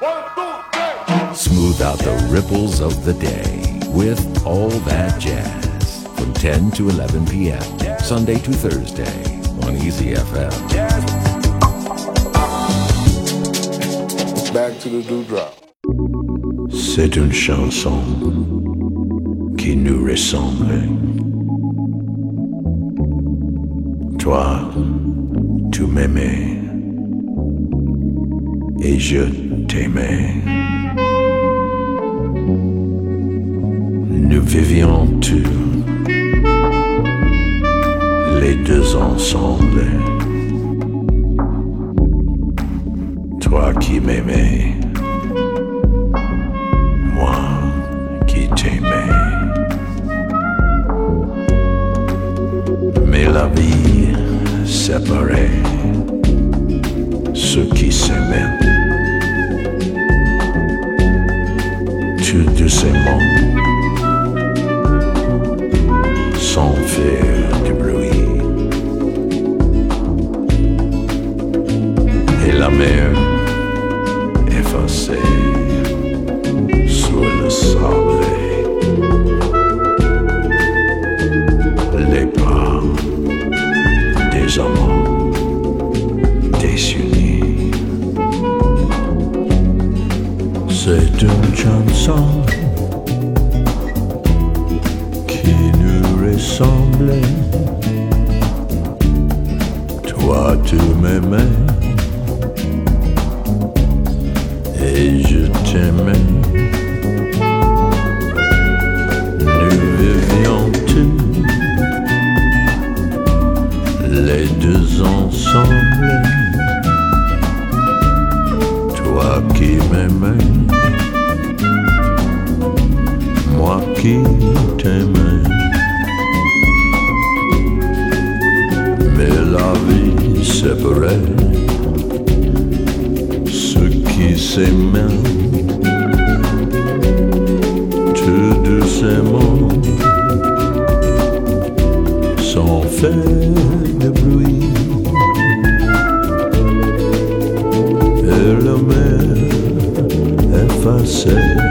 Smooth out the ripples of the day with all that jazz from 10 to 11 p.m. Sunday to Thursday on Easy FM. Back to the dewdrop. C'est une chanson qui nous ressemble. Toi, tu m'aimais et je t'aimais. Nous vivions tous les deux ensemble. Toi qui m'aimais, qui nous ressemble. Toi, tu m'aimais et je t'aimais. Ceux qui s'aimaient tout doucement sans faire de bruit. Et la mer effacée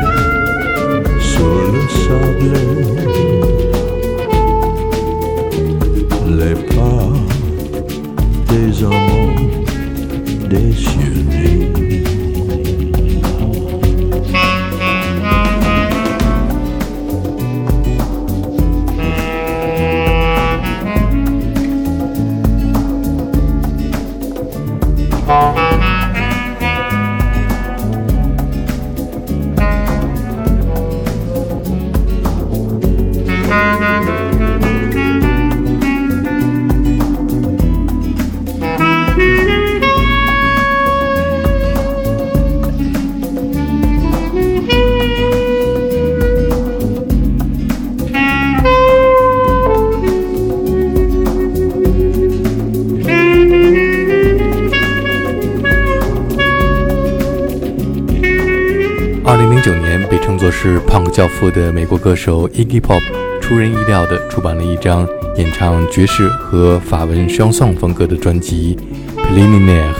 教父的美国歌手 Iggy Pop 出人意料地出版了一张演唱爵士和法文 chanson 风格的专辑《Préliminaire》。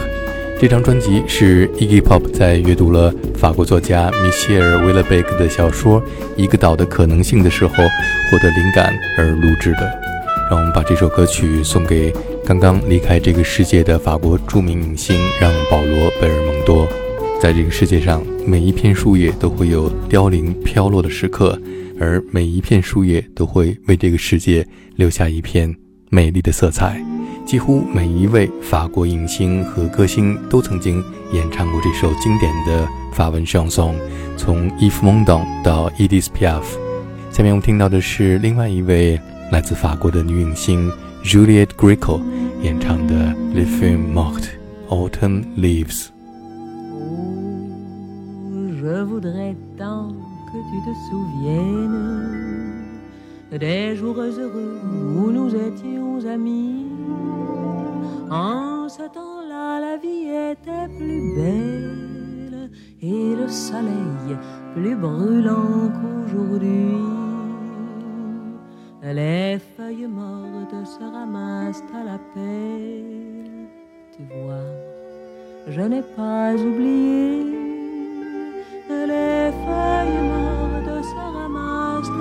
这张专辑是 Iggy Pop 在阅读了法国作家米歇尔·威勒贝克的小说《一个岛的可能性》的时候获得灵感而录制的。让我们把这首歌曲送给刚刚离开这个世界的法国著名影星让·保罗·贝尔蒙多。在这个世界上，每一片树叶都会有凋零飘落的时刻，而每一片树叶都会为这个世界留下一片美丽的色彩。几乎每一位法国影星和歌星都曾经演唱过这首经典的法文唱诵，从 Yves Montand 到 Edith Piaf。下面我们听到的是另外一位来自法国的女影星 Juliette Gréco 演唱的《Le Feu Mortes Autumn Leaves》。Je voudrais tant que tu te souviennes des jours heureux où nous étions amis. En ce temps-là, la vie était plus belle et le soleil plus brûlant qu'aujourd'hui. Les feuilles mortes se ramassent à la pelle. Tu vois, je n'ai pas oublié recueillement de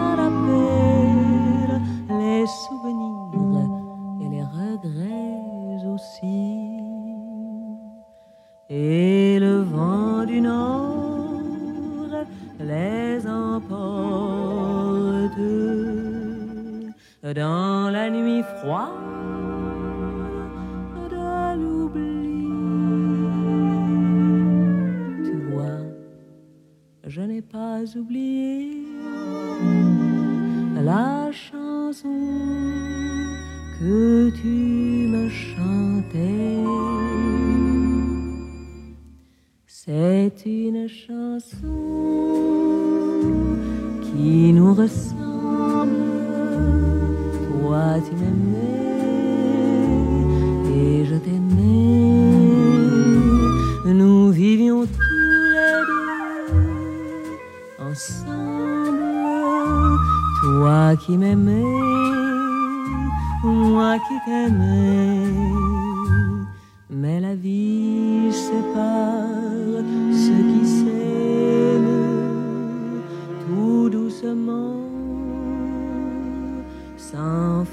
à la pelle, les souvenirs et les regrets aussi. Et le vent du nord les emporte dans la nuit froide oublié la chanson que tu me chantais. C'est une chanson qui nous ressemble. Moi qui t'aimais. Mais la vie sépare ceux qui s'aiment tout doucement, sans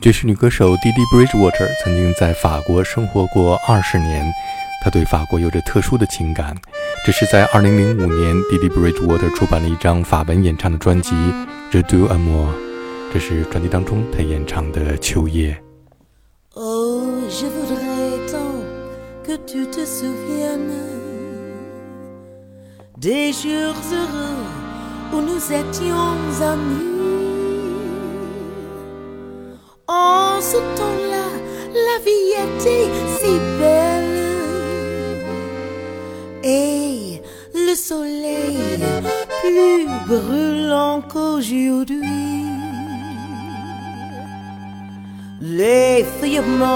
爵士女歌手 Didi Bridgewater 曾经在法国生活过二十年，她对法国有着特殊的情感。只是在二零零五年，Didi Bridgewater 出版了一张法文演唱的专辑 Je do amour》，这是专辑当中她演唱的《秋叶》。Oh, je voudrais tant que tu te souviennes des jours heureux où nous étions amis.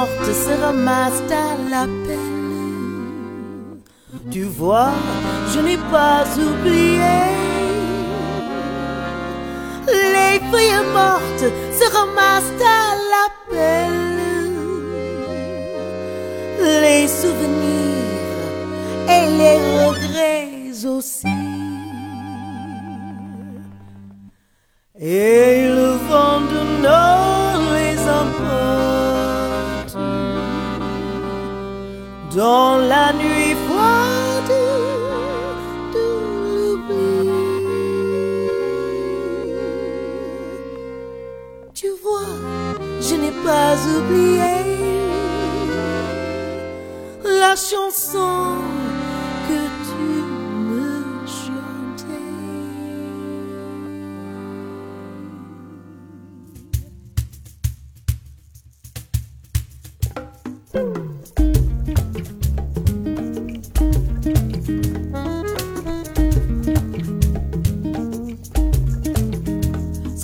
Mortes se ramassent à la peine. Tu vois, je n'ai pas oublié. Les feuilles mortes se ramassent à la peine. Les souvenirs et les regrets aussi. Et dans la nuit froide de l'oubli. Tu vois, je n'ai pas oublié la chanson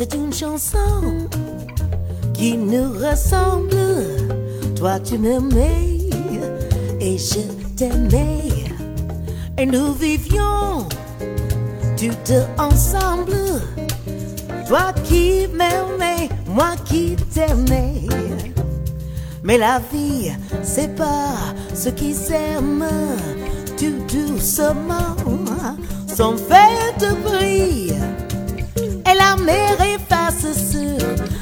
C'est une chanson qui nous ressemble. Toi, tu m'aimais et je t'aimais. Et nous vivions toutes ensemble. Toi qui m'aimais, moi qui t'aimais. Mais la vie, c'est pas ce qui s'aiment tout doucement, sans faire de bruit. La mer efface sur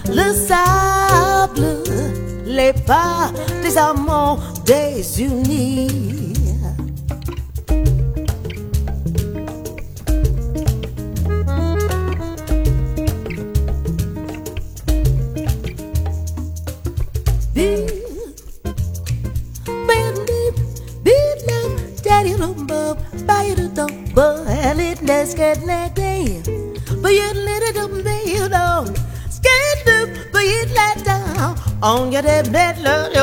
le sable les pas des amants désunis. On your dead bed, look,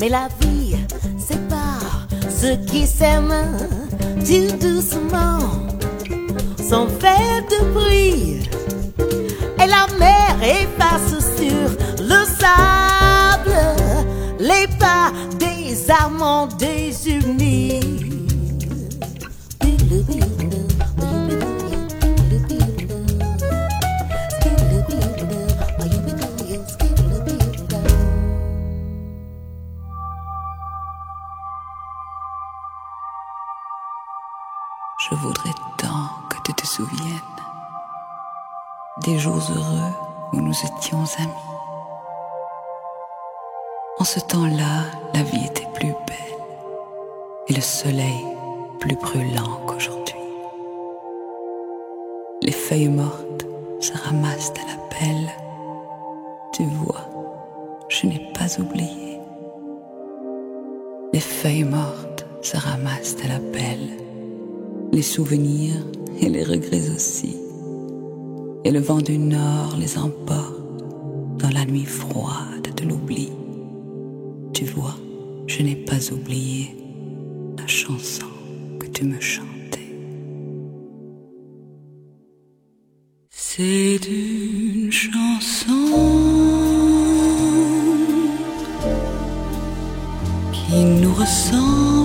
Mais la vie, c'est pas ceux qui s'aiment tout doucement, sans faire de bruit. Et la mer efface sur le sable les pas des amants désunis. Heureux où nous étions amis. En ce temps-là, la vie était plus belle et le soleil plus brûlant qu'aujourd'hui. Les feuilles mortes se ramassent à la pelle. Tu vois, je n'ai pas oublié. Les feuilles mortes se ramassent à la pelle. Les souvenirs et les regrets aussi et le vent du nord les emporte dans la nuit froide de l'oubli. Tu vois, je n'ai pas oublié la chanson que tu me chantais. C'est une chanson qui nous ressemble.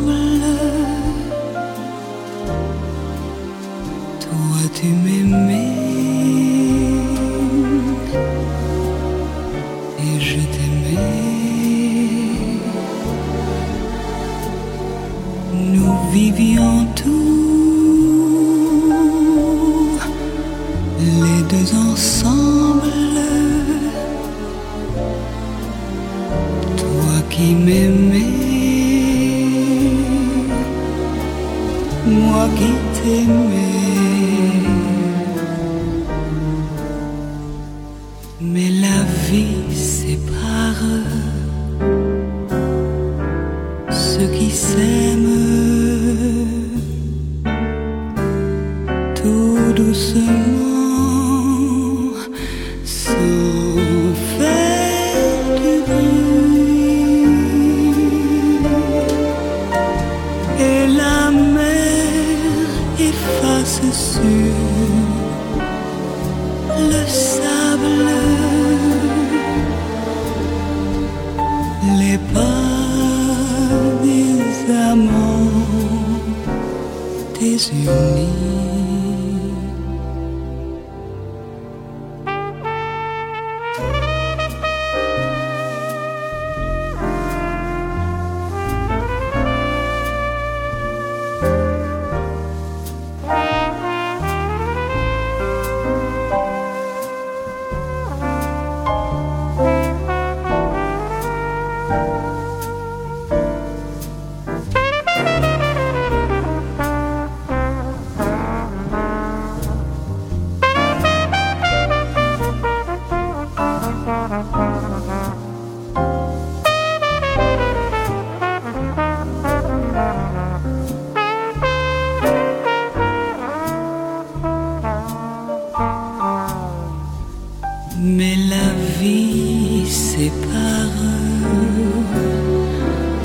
Mais la vie sépare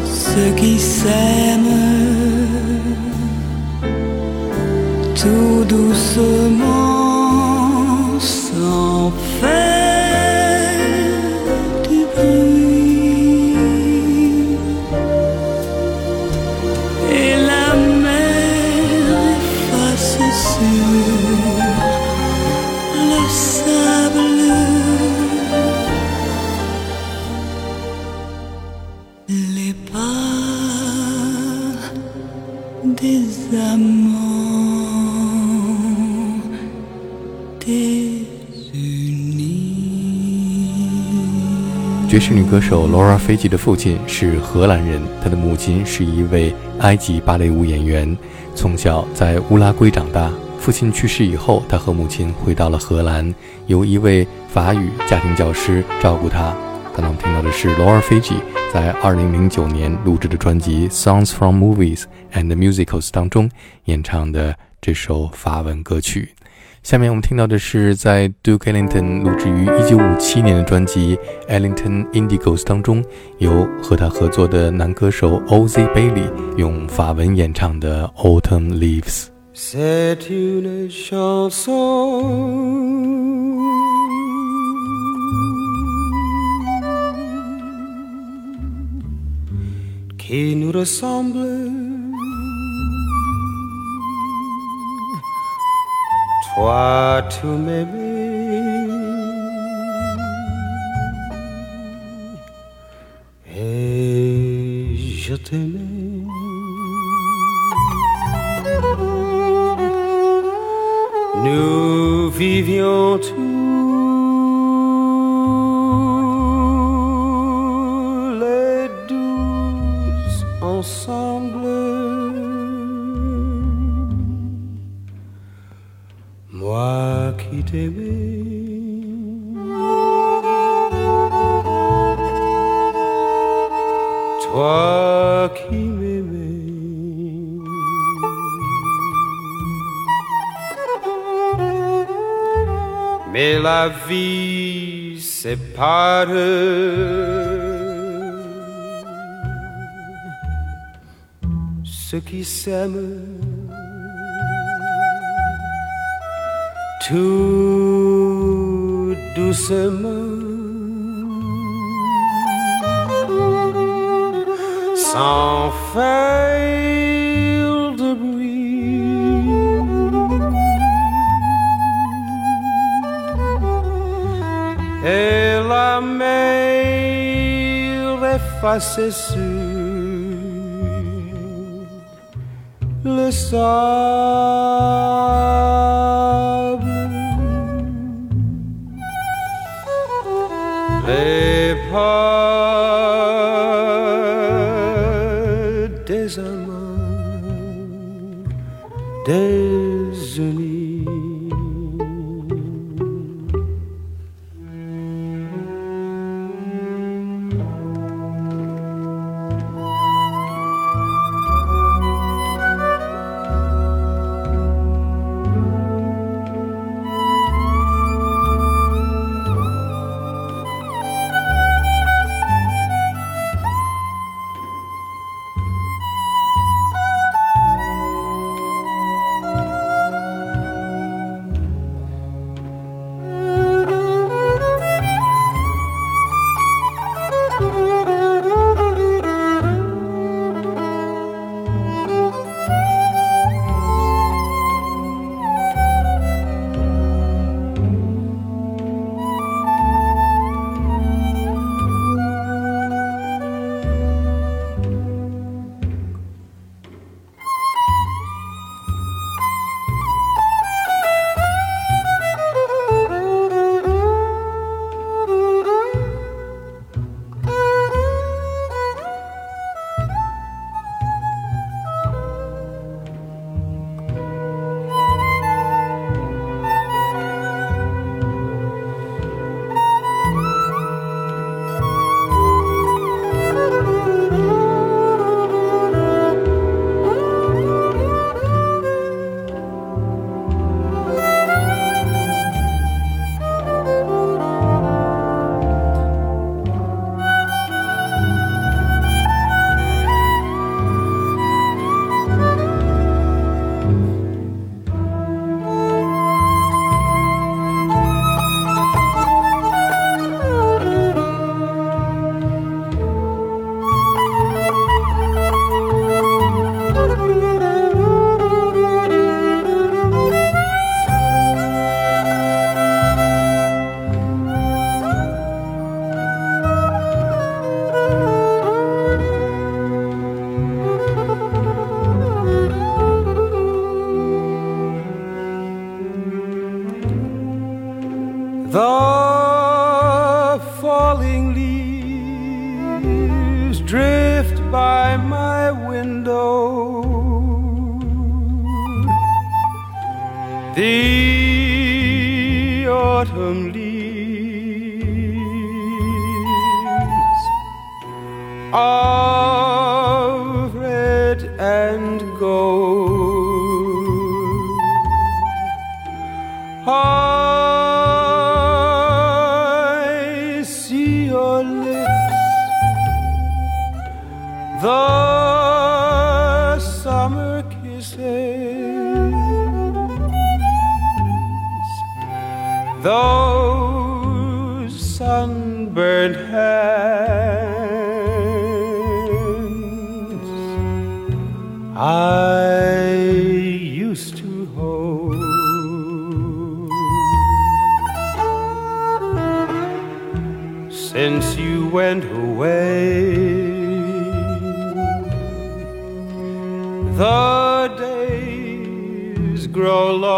ceux qui s'aiment tout doucement. 爵士女歌手 Laura f i j i 的父亲是荷兰人，她的母亲是一位埃及芭蕾舞演员，从小在乌拉圭长大。父亲去世以后，她和母亲回到了荷兰，由一位法语家庭教师照顾她。刚刚我们听到的是 Laura f i j i 在2009年录制的专辑《Songs from Movies and Musicals》当中演唱的这首法文歌曲。下面我们听到的是在 Duke Ellington 录制于1957年的专辑《Ellington Indigos》当中，由和他合作的男歌手 Oz Bailey 用法文演唱的《Autumn Leaves》。Toi tu m'aimais et je t'aimais. Nous vivions tous Toi qui m'aimais. Mais la vie sépare ceux qui s'aiment tout doucement, sans faire de bruit. Et la mer effacée sur le sable. Les and gold. I The days grow long,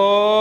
Oh.